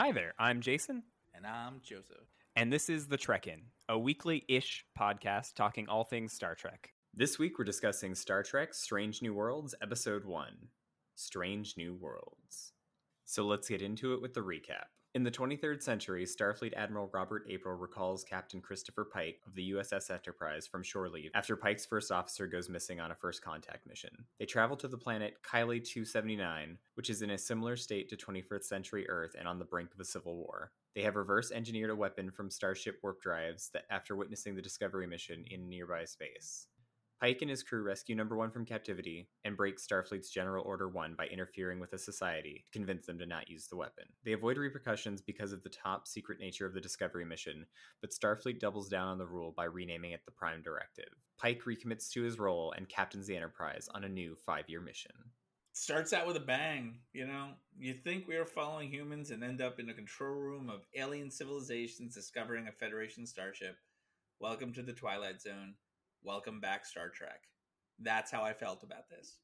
Hi there, I'm Jason. And I'm Joseph. And this is The Trek In, a weekly ish podcast talking all things Star Trek. This week we're discussing Star Trek Strange New Worlds, Episode 1 Strange New Worlds. So let's get into it with the recap. In the 23rd century, Starfleet Admiral Robert April recalls Captain Christopher Pike of the USS Enterprise from shore leave after Pike's first officer goes missing on a first contact mission. They travel to the planet Kiley 279, which is in a similar state to 21st century Earth and on the brink of a civil war. They have reverse engineered a weapon from Starship warp drives that after witnessing the Discovery mission in nearby space. Pike and his crew rescue Number One from captivity and break Starfleet's General Order 1 by interfering with the Society to convince them to not use the weapon. They avoid repercussions because of the top secret nature of the Discovery mission, but Starfleet doubles down on the rule by renaming it the Prime Directive. Pike recommits to his role and captains the Enterprise on a new five year mission. Starts out with a bang, you know? You think we are following humans and end up in a control room of alien civilizations discovering a Federation starship. Welcome to the Twilight Zone welcome back Star Trek. That's how I felt about this.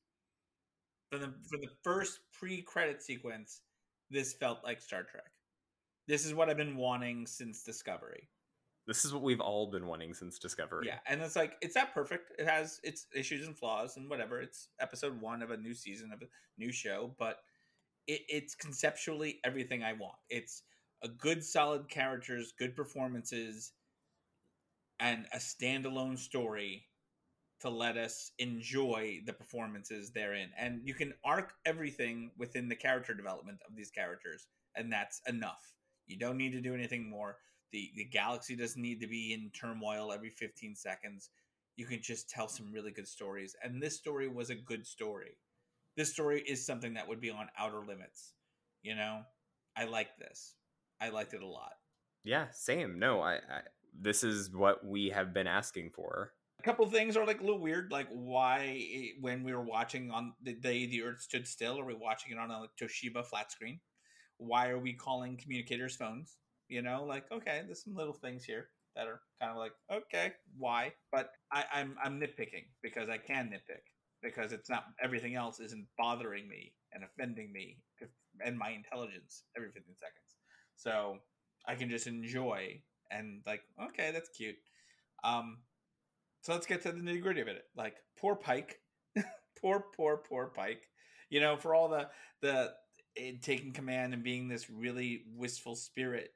For the for the first pre-credit sequence, this felt like Star Trek. This is what I've been wanting since Discovery. This is what we've all been wanting since Discovery. Yeah, and it's like it's not perfect. It has its issues and flaws and whatever. It's episode one of a new season of a new show, but it, it's conceptually everything I want. It's a good, solid characters, good performances, and a standalone story to let us enjoy the performances therein. And you can arc everything within the character development of these characters, and that's enough. You don't need to do anything more. The the galaxy doesn't need to be in turmoil every 15 seconds. You can just tell some really good stories. And this story was a good story. This story is something that would be on outer limits. You know? I like this. I liked it a lot. Yeah, same. No, I, I this is what we have been asking for. A couple things are like a little weird, like why when we were watching on the day the Earth stood still, are we watching it on a Toshiba flat screen? Why are we calling communicators phones? You know, like okay, there's some little things here that are kind of like okay, why? But I, I'm I'm nitpicking because I can nitpick because it's not everything else isn't bothering me and offending me and my intelligence every 15 seconds. So I can just enjoy and like okay that's cute. Um so let's get to the nitty gritty of it. Like poor pike. Poor poor poor pike. You know for all the the eh, taking command and being this really wistful spirit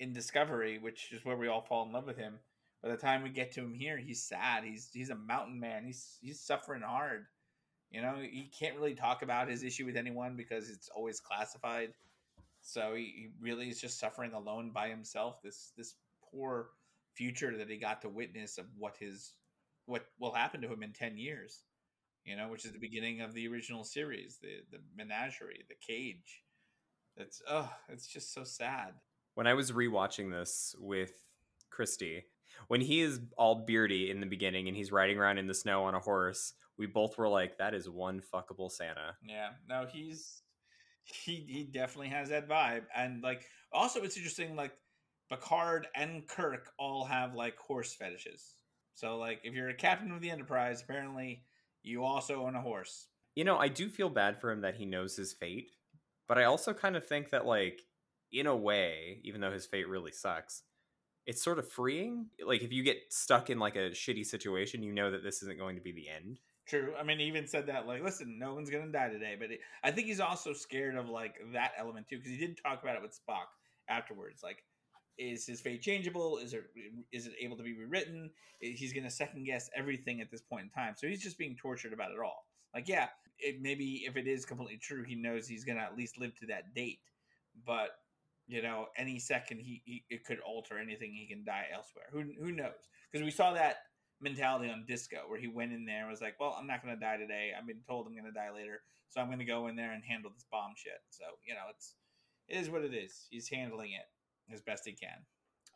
in discovery which is where we all fall in love with him by the time we get to him here he's sad. He's he's a mountain man. He's he's suffering hard. You know he can't really talk about his issue with anyone because it's always classified so he, he really is just suffering alone by himself this this poor future that he got to witness of what his what will happen to him in 10 years you know which is the mm-hmm. beginning of the original series the the menagerie the cage. That's oh it's just so sad. When i was rewatching this with christy when he is all beardy in the beginning and he's riding around in the snow on a horse we both were like that is one fuckable santa. Yeah. No he's he he definitely has that vibe and like also it's interesting like Picard and Kirk all have like horse fetishes. So like if you're a captain of the Enterprise, apparently you also own a horse. You know, I do feel bad for him that he knows his fate, but I also kind of think that like in a way, even though his fate really sucks, it's sort of freeing. Like if you get stuck in like a shitty situation, you know that this isn't going to be the end. True. I mean, he even said that like, listen, no one's gonna die today. But it, I think he's also scared of like that element too, because he did talk about it with Spock afterwards. Like, is his fate changeable? Is it is it able to be rewritten? He's going to second guess everything at this point in time. So he's just being tortured about it all. Like, yeah, it maybe if it is completely true, he knows he's going to at least live to that date. But you know, any second he, he it could alter anything. He can die elsewhere. Who who knows? Because we saw that mentality on Disco where he went in there and was like, "Well, I'm not going to die today. I've been told I'm going to die later, so I'm going to go in there and handle this bomb shit." So you know, it's it is what it is. He's handling it as best he can.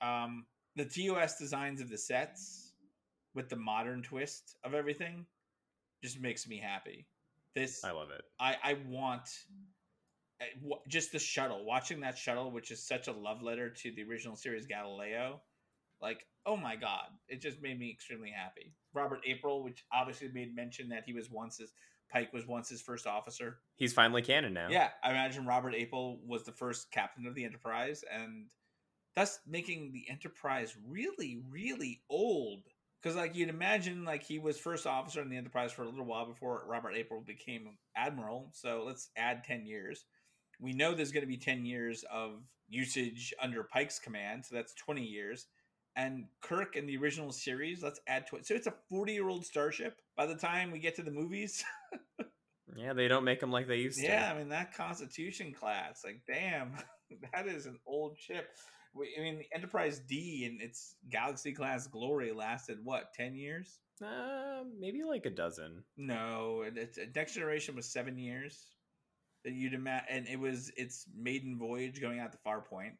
Um, the TOS designs of the sets with the modern twist of everything just makes me happy. This I love it. I I want eh, just the shuttle. Watching that shuttle, which is such a love letter to the original series Galileo, Like, oh my god, it just made me extremely happy. Robert April, which obviously made mention that he was once his Pike was once his first officer. He's finally canon now. Yeah, I imagine Robert April was the first captain of the Enterprise, and thus making the Enterprise really, really old. Because like you'd imagine, like he was first officer in the Enterprise for a little while before Robert April became admiral. So let's add ten years. We know there's going to be ten years of usage under Pike's command, so that's twenty years. And Kirk in the original series, let's add to it. So it's a forty-year-old starship. By the time we get to the movies, yeah, they don't make them like they used to. yeah, I mean that Constitution class, like damn, that is an old ship. I mean, the Enterprise D and its Galaxy class glory lasted what ten years? Uh, maybe like a dozen. No, it's Next Generation was seven years. You'd imagine, and it was its maiden voyage going out to Farpoint.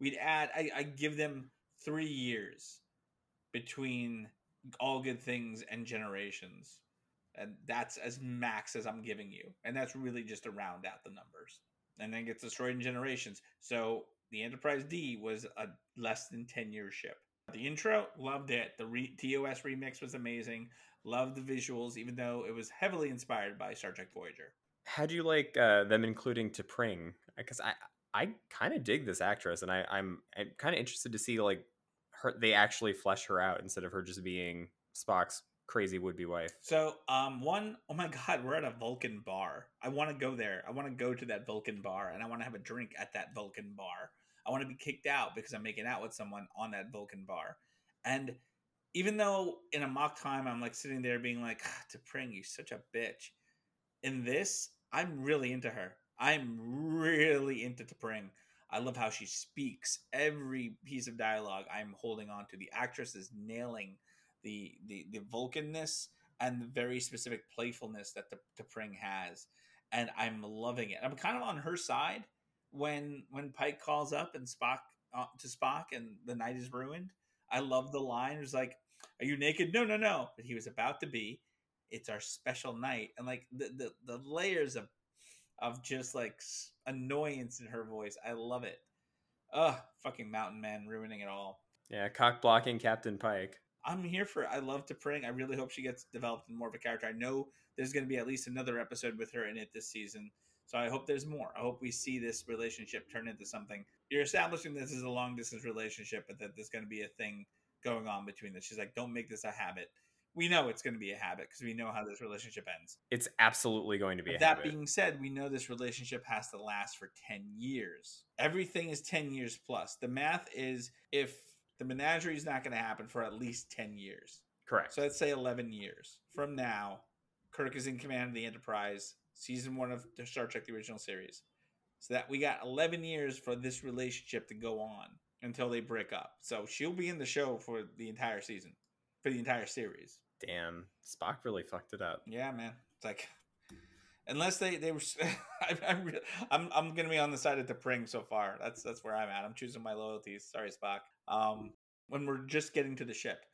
We'd add, I, I give them three years between All Good Things and Generations, and that's as max as I'm giving you, and that's really just to round out the numbers. And then gets destroyed in Generations. So the Enterprise D was a less than ten year ship. The intro, loved it. The re- TOS remix was amazing. Loved the visuals, even though it was heavily inspired by Star Trek Voyager. How do you like uh, them including T'Pring? Because I I kind of dig this actress, and I I'm, I'm kind of interested to see like her they actually flesh her out instead of her just being Spock's crazy would be wife. So, um, one, oh my God, we're at a Vulcan bar. I want to go there. I want to go to that Vulcan bar, and I want to have a drink at that Vulcan bar. I want to be kicked out because I'm making out with someone on that Vulcan bar. And even though in Amok Time I'm like sitting there being like, ah, T'Pring, you such a bitch. In this, I'm really into her. I'm really into T'Pring. I love how she speaks. Every piece of dialogue I'm holding on to. The actress is nailing the the the Vulcanness and the very specific playfulness that the T'Pring has, and I'm loving it. I'm kind of on her side when when Pike calls up and Spock uh, to Spock and the night is ruined. I love the line. It was like, "Are you naked?" No, no, no. But he was about to be. It's our special night, and like the the, the layers of of just like annoyance in her voice. I love it. Ugh, fucking Mountain Man ruining it all. Yeah, cock blocking Captain Pike. I'm here for it. I love T'Pring. I really hope she gets developed in more of a character. I know there's going to be at least another episode with her in it this season. So I hope there's more. I hope we see this relationship turn into something. You're establishing this as a long distance relationship, but that there's going to be a thing going on between this. She's like, don't make this a habit. We know it's going to be a habit because we know how this relationship ends. It's absolutely going to be But that habit. being said, we know this relationship has to last for 10 years. Everything is 10 years plus. The math is if the menagerie is not going to happen for at least 10 years. Correct. So let's say 11 years from now, Kirk is in command of the Enterprise, season one of the Star Trek, the original series. So that we got 11 years for this relationship to go on until they break up. So she'll be in the show for the entire season, for the entire series. Damn, Spock really fucked it up. Yeah, man. It's like, unless they, they were, I'm, I'm, I'm to be on the side of T'Pring so far. That's, that's where I'm at. I'm choosing my loyalties. Sorry, Spock. Um, when we're just getting to the ship,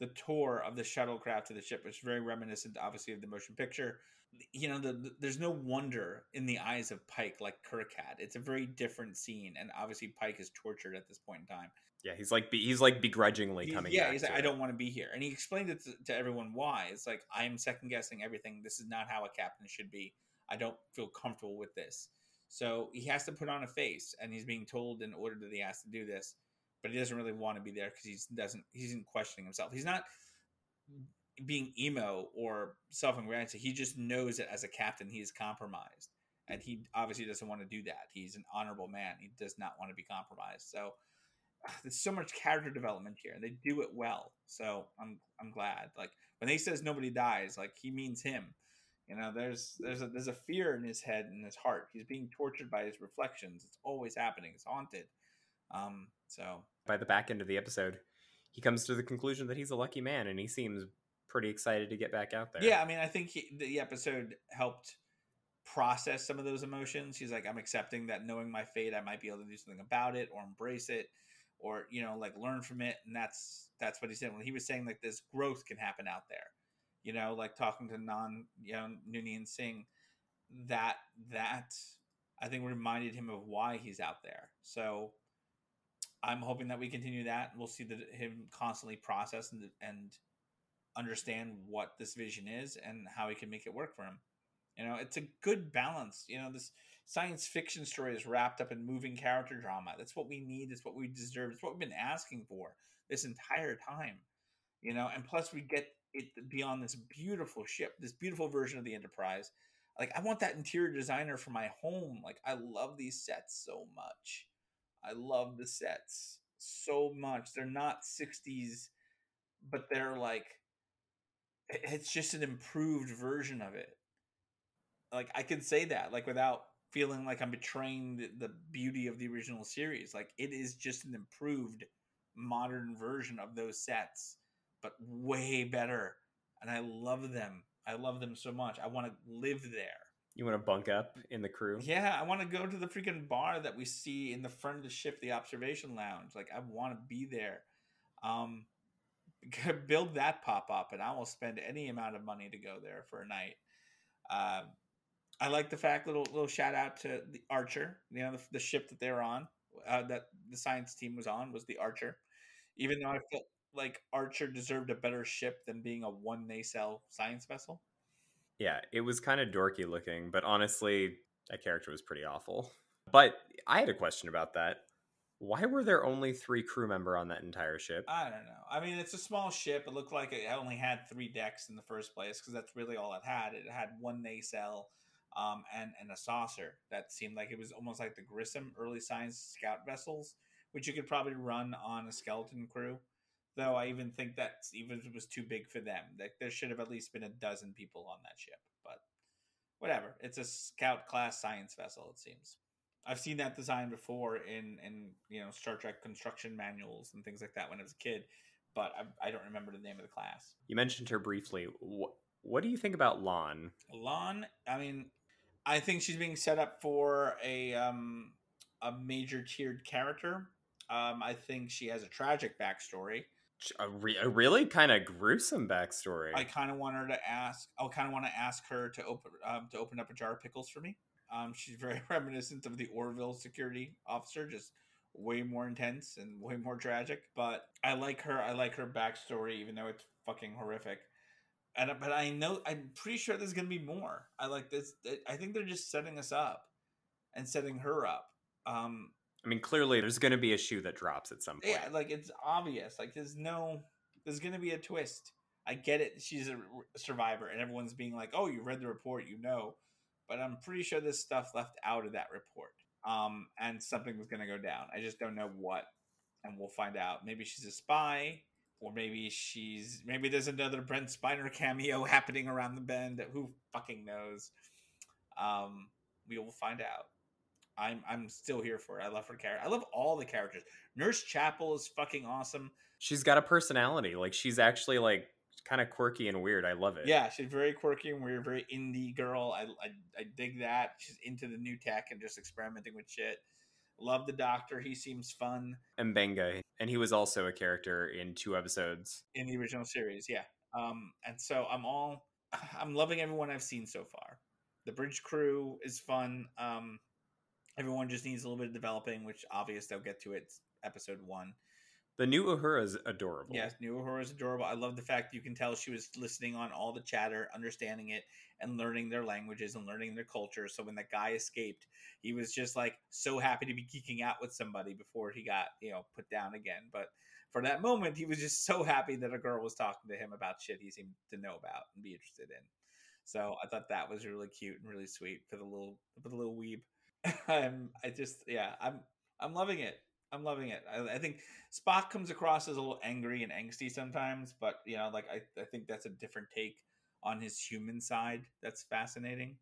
the tour of the shuttlecraft to the ship was very reminiscent, obviously, of the motion picture. You know, the, the- there's no wonder in the eyes of Pike like Kirk had. It's a very different scene, and obviously Pike is tortured at this point in time. Yeah, he's like he's like begrudgingly He- coming. yeah, he's like, I it. don't want to be here, and he explained it to, to everyone why. It's like I am second guessing everything. This is not how a captain should be. I don't feel comfortable with this. So he has to put on a face, and he's being told in order that he has to do this, but he doesn't really want to be there because he doesn't. He's in questioning himself. He's not being emo or self-aggrandizing. He just knows that as a captain, he is compromised, and he obviously doesn't want to do that. He's an honorable man. He does not want to be compromised. So there's so much character development here and they do it well so i'm i'm glad like when he says nobody dies like he means him you know there's there's a there's a fear in his head and his heart he's being tortured by his reflections it's always happening it's haunted um so By the back end of the episode, he comes to the conclusion that he's a lucky man, and he seems pretty excited to get back out there. yeah i mean i think he, the episode helped process some of those emotions he's like i'm accepting that knowing my fate i might be able to do something about it or embrace it or you know like learn from it and that's that's what he said when he was saying like this growth can happen out there you know like talking to non you know Noonien Singh that that I think reminded him of why he's out there so I'm hoping that we continue that. We'll see that him constantly process and, and understand what this vision is and how he can make it work for him. You know, it's a good balance. You know, this science fiction story is wrapped up in moving character drama. That's what we need. It's what we deserve. It's what we've been asking for this entire time. You know, and plus we get it beyond this beautiful ship, this beautiful version of the Enterprise. Like I want that interior designer for my home. Like I love these sets so much. I love the sets so much. They're not 60s, but they're like it's just an improved version of it. Like I can say that like without feeling like I'm betraying the, the beauty of the original series. Like it is just an improved modern version of those sets, but way better. And I love them. I love them so much. I want to live there. You want to bunk up in the crew? Yeah, I want to go to the freaking bar that we see in the front of the ship, the observation lounge. Like I want to be there. Um, build that pop up, and I will spend any amount of money to go there for a night. Uh, I like the fact little little shout out to the Archer, you know, the, the ship that they were on, uh, that the science team was on was the Archer. Even though I felt like Archer deserved a better ship than being a one nacelle science vessel. Yeah, it was kind of dorky looking, but honestly, that character was pretty awful. But I had a question about that. Why were there only three crew member on that entire ship? I don't know. I mean, it's a small ship. It looked like it only had three decks in the first place because that's really all it had. It had one nacelle um, and and a saucer that seemed like it was almost like the Grissom early science scout vessels, which you could probably run on a skeleton crew. Though I even think that even was too big for them. Like there should have at least been a dozen people on that ship. But whatever, it's a scout class science vessel. It seems. I've seen that design before in in you know Star Trek construction manuals and things like that when I was a kid, but I, I don't remember the name of the class. You mentioned her briefly. What, what do you think about La'an? La'an, I mean, I think she's being set up for a um, a major tiered character. Um, I think she has a tragic backstory. A, re- a really kind of gruesome backstory. I kind of want her to ask. I kind of want to ask her to open um, to open up a jar of pickles for me. Um, she's very reminiscent of the Orville security officer, just way more intense and way more tragic. But I like her. I like her backstory, even though it's fucking horrific and but I know I'm pretty sure there's gonna be more. I like this. I think they're just setting us up and setting her up. Um, I mean, clearly there's gonna be a shoe that drops at some point. Yeah, like it's obvious. Like there's no, there's gonna be a twist. I get it. She's a survivor, and everyone's being like, "Oh, you read the report, you know." But I'm pretty sure this stuff left out of that report. Um, and something was gonna go down. I just don't know what, and we'll find out. Maybe she's a spy or maybe she's maybe there's another Brent Spiner cameo happening around the bend. Who fucking knows? Um, we will find out. I'm I'm still here for it. I love her character. I love all the characters. Nurse Chapel is fucking awesome. She's got a personality. Like she's actually like kind of quirky and weird. I love it. Yeah, she's very quirky and weird, very indie girl. I, I I dig that. She's into the new tech and just experimenting with shit. Love the Doctor. He seems fun. And Mbenga, and he was also a character in two episodes in the original series. Yeah, um, and so I'm all I'm loving everyone I've seen so far. The bridge crew is fun. Um, everyone just needs a little bit of developing, which obvious they'll get to it. Episode one. The new Uhura is adorable. Yes, new Uhura is adorable. I love the fact you can tell she was listening on all the chatter, understanding it, and learning their languages and learning their culture. So when that guy escaped, he was just like so happy to be geeking out with somebody before he got you know put down again. But for that moment, he was just so happy that a girl was talking to him about shit he seemed to know about and be interested in. So I thought that was really cute and really sweet for the little for the little weeb. I'm I just yeah I'm I'm loving it. I'm loving it. I, I, think Spock comes across as a little angry and angsty sometimes, but you know, like I, I think that's a different take on his human side. That's fascinating.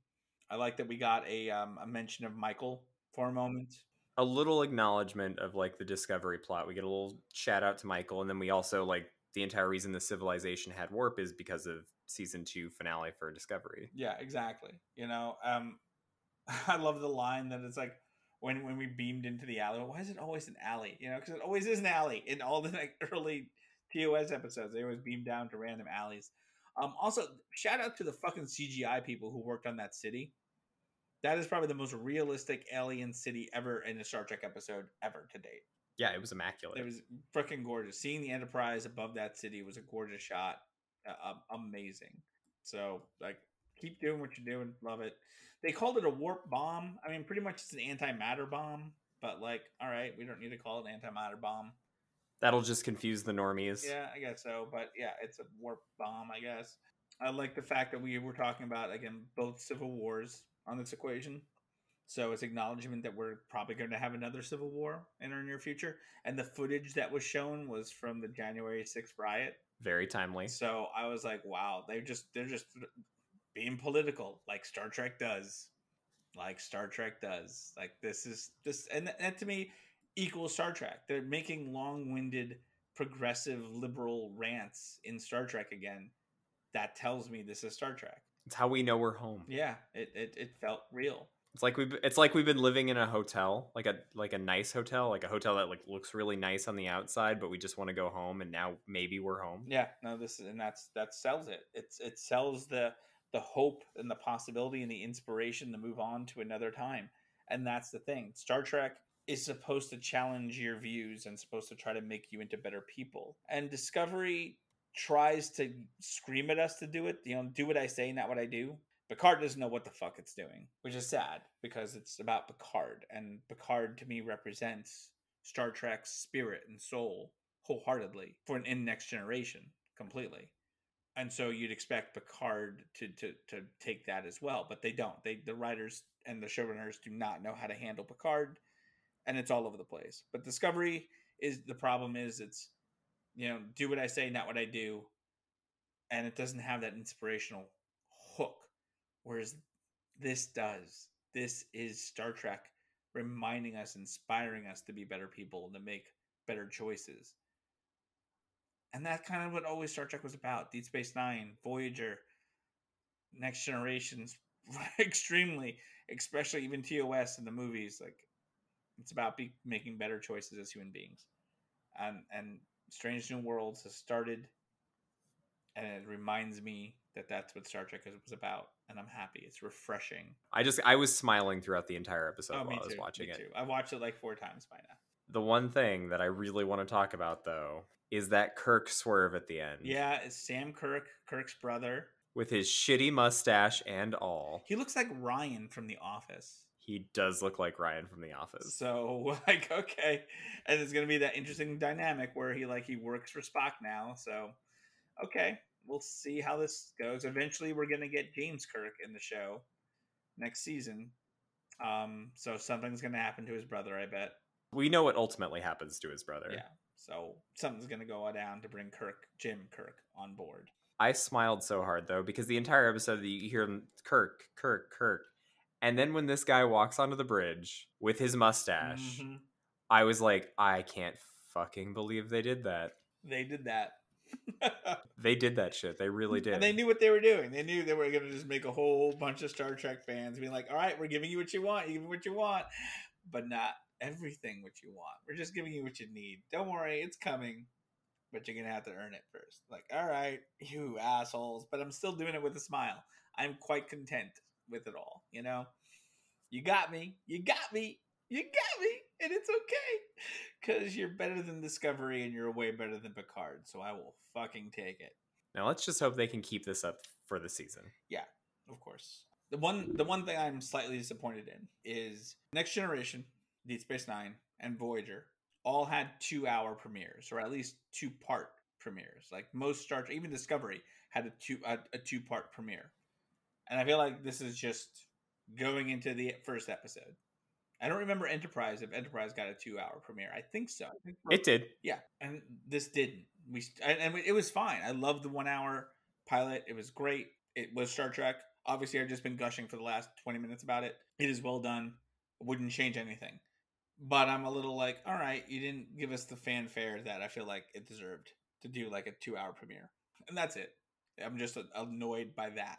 I like that we got a um, a mention of Michael for a moment. A little acknowledgement of like the discovery plot. We get a little shout out to Michael, and then we also like the entire reason the civilization had warp is because of season two finale for Discovery. Yeah, exactly. You know, um, I love the line that it's like when when we beamed into the alley. Why is it always an alley? You know, because it always is an alley in all the like, early TOS episodes. They always beam down to random alleys. Um, also, shout out to the fucking CGI people who worked on that city. That is probably the most realistic alien city ever in a Star Trek episode ever to date. Yeah, it was immaculate. It was freaking gorgeous. Seeing the Enterprise above that city was a gorgeous shot. Uh, amazing. So, like, keep doing what you're doing. Love it. They called it a warp bomb. I mean, pretty much it's an antimatter bomb, but like, all right, we don't need to call it an antimatter bomb. That'll just confuse the normies. Yeah, I guess so. But yeah, it's a warp bomb, I guess. I like the fact that we were talking about again both civil wars on this equation. So it's acknowledgement that we're probably going to have another civil war in our near future. And the footage that was shown was from the January 6th riot. Very timely. So I was like, wow, they're just they're just being political like Star Trek does. Like Star Trek does. Like this is this and that to me equals Star Trek. They're making long-winded progressive liberal rants in Star Trek again. That tells me this is Star Trek. It's how we know we're home. Yeah, it, it, it felt real. It's like we've it's like we've been living in a hotel, like a like a nice hotel, like a hotel that like looks really nice on the outside, but we just want to go home and now maybe we're home. Yeah, no, this and that's that sells it. It's it sells the the hope and the possibility and the inspiration to move on to another time. And that's the thing. Star Trek is supposed to challenge your views and supposed to try to make you into better people. And Discovery tries to scream at us to do it, you know, do what I say, not what I do. Picard doesn't know what the fuck it's doing, which is sad because it's about Picard. And Picard to me represents Star Trek's spirit and soul wholeheartedly for an in next generation completely. And so you'd expect Picard to, to to take that as well, but they don't. They the writers and the showrunners do not know how to handle Picard, and it's all over the place. But Discovery is the problem is it's you know do what I say, not what I do, and it doesn't have that inspirational hook Whereas this does. This is Star Trek reminding us, inspiring us to be better people and to make better choices. And that's kind of what always Star Trek was about. Deep Space Nine, Voyager, Next Generations, extremely, especially even TOS in the movies. Like it's about be- making better choices as human beings. And and Strange New Worlds has started, and it reminds me that that's what Star Trek was about, and I'm happy. It's refreshing. I just I was smiling throughout the entire episode oh, while I was watching it. Too. I watched it like four times by now. The one thing that I really want to talk about though is that Kirk swerve at the end. Yeah, it's Sam Kirk, Kirk's brother, with his shitty mustache and all. He looks like Ryan from The Office. He does look like Ryan from The Office. So like okay, and it's gonna be that interesting dynamic where he like he works for Spock now. So okay, we'll see how this goes. Eventually, we're going to get James Kirk in the show next season. Um, so something's going to happen to his brother, I bet. We know what ultimately happens to his brother. Yeah. So something's going to go down to bring Kirk, Jim Kirk, on board. I smiled so hard though because the entire episode you hear Kirk, Kirk, Kirk, and then when this guy walks onto the bridge with his mustache, mm-hmm. I was like, I can't fucking believe they did that. They did that they did that shit. They really did. And they knew what they were doing. They knew they were going to just make a whole bunch of Star Trek fans being like, "All right, we're giving you what you want. You give me what you want, but not everything what you want. We're just giving you what you need. Don't worry, it's coming, but you're gonna have to earn it first. Like, all right, you assholes, but I'm still doing it with a smile. I'm quite content with it all. You know, you got me. You got me. You got me, and it's okay because you're better than Discovery and you're way better than Picard. So I will fucking take it. Now let's just hope they can keep this up for the season. Yeah, of course. The one the one thing I'm slightly disappointed in is Next Generation, Deep Space Nine, and Voyager all had two hour premieres, or at least two part premieres. Like most Star Trek, even Discovery had a two a, a two part premiere. And I feel like this is just going into the first episode. I don't remember Enterprise if Enterprise got a two hour premiere. I think so. I think it did. Yeah, and this didn't. We and it was fine. I loved the one hour pilot. It was great. It was Star Trek. Obviously, I've just been gushing for the last twenty minutes about it. It is well done. Wouldn't change anything. But I'm a little like, all right, you didn't give us the fanfare that I feel like it deserved to do like a two hour premiere, and that's it. I'm just annoyed by that.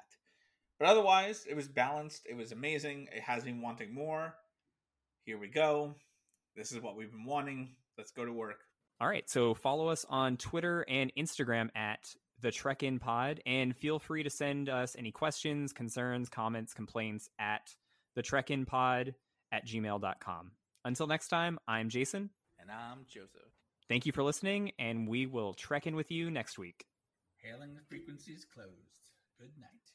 But otherwise, it was balanced. It was amazing. It has me wanting more here we go. This is what we've been wanting. Let's go to work. All right. So follow us on Twitter and Instagram at the Trek In Pod, and feel free to send us any questions, concerns, comments, complaints at the Trek In Pod at gmail.com. Until next time, I'm Jason. And I'm Joseph. Thank you for listening, and we will trek in with you next week. Hailing the frequencies closed. Good night.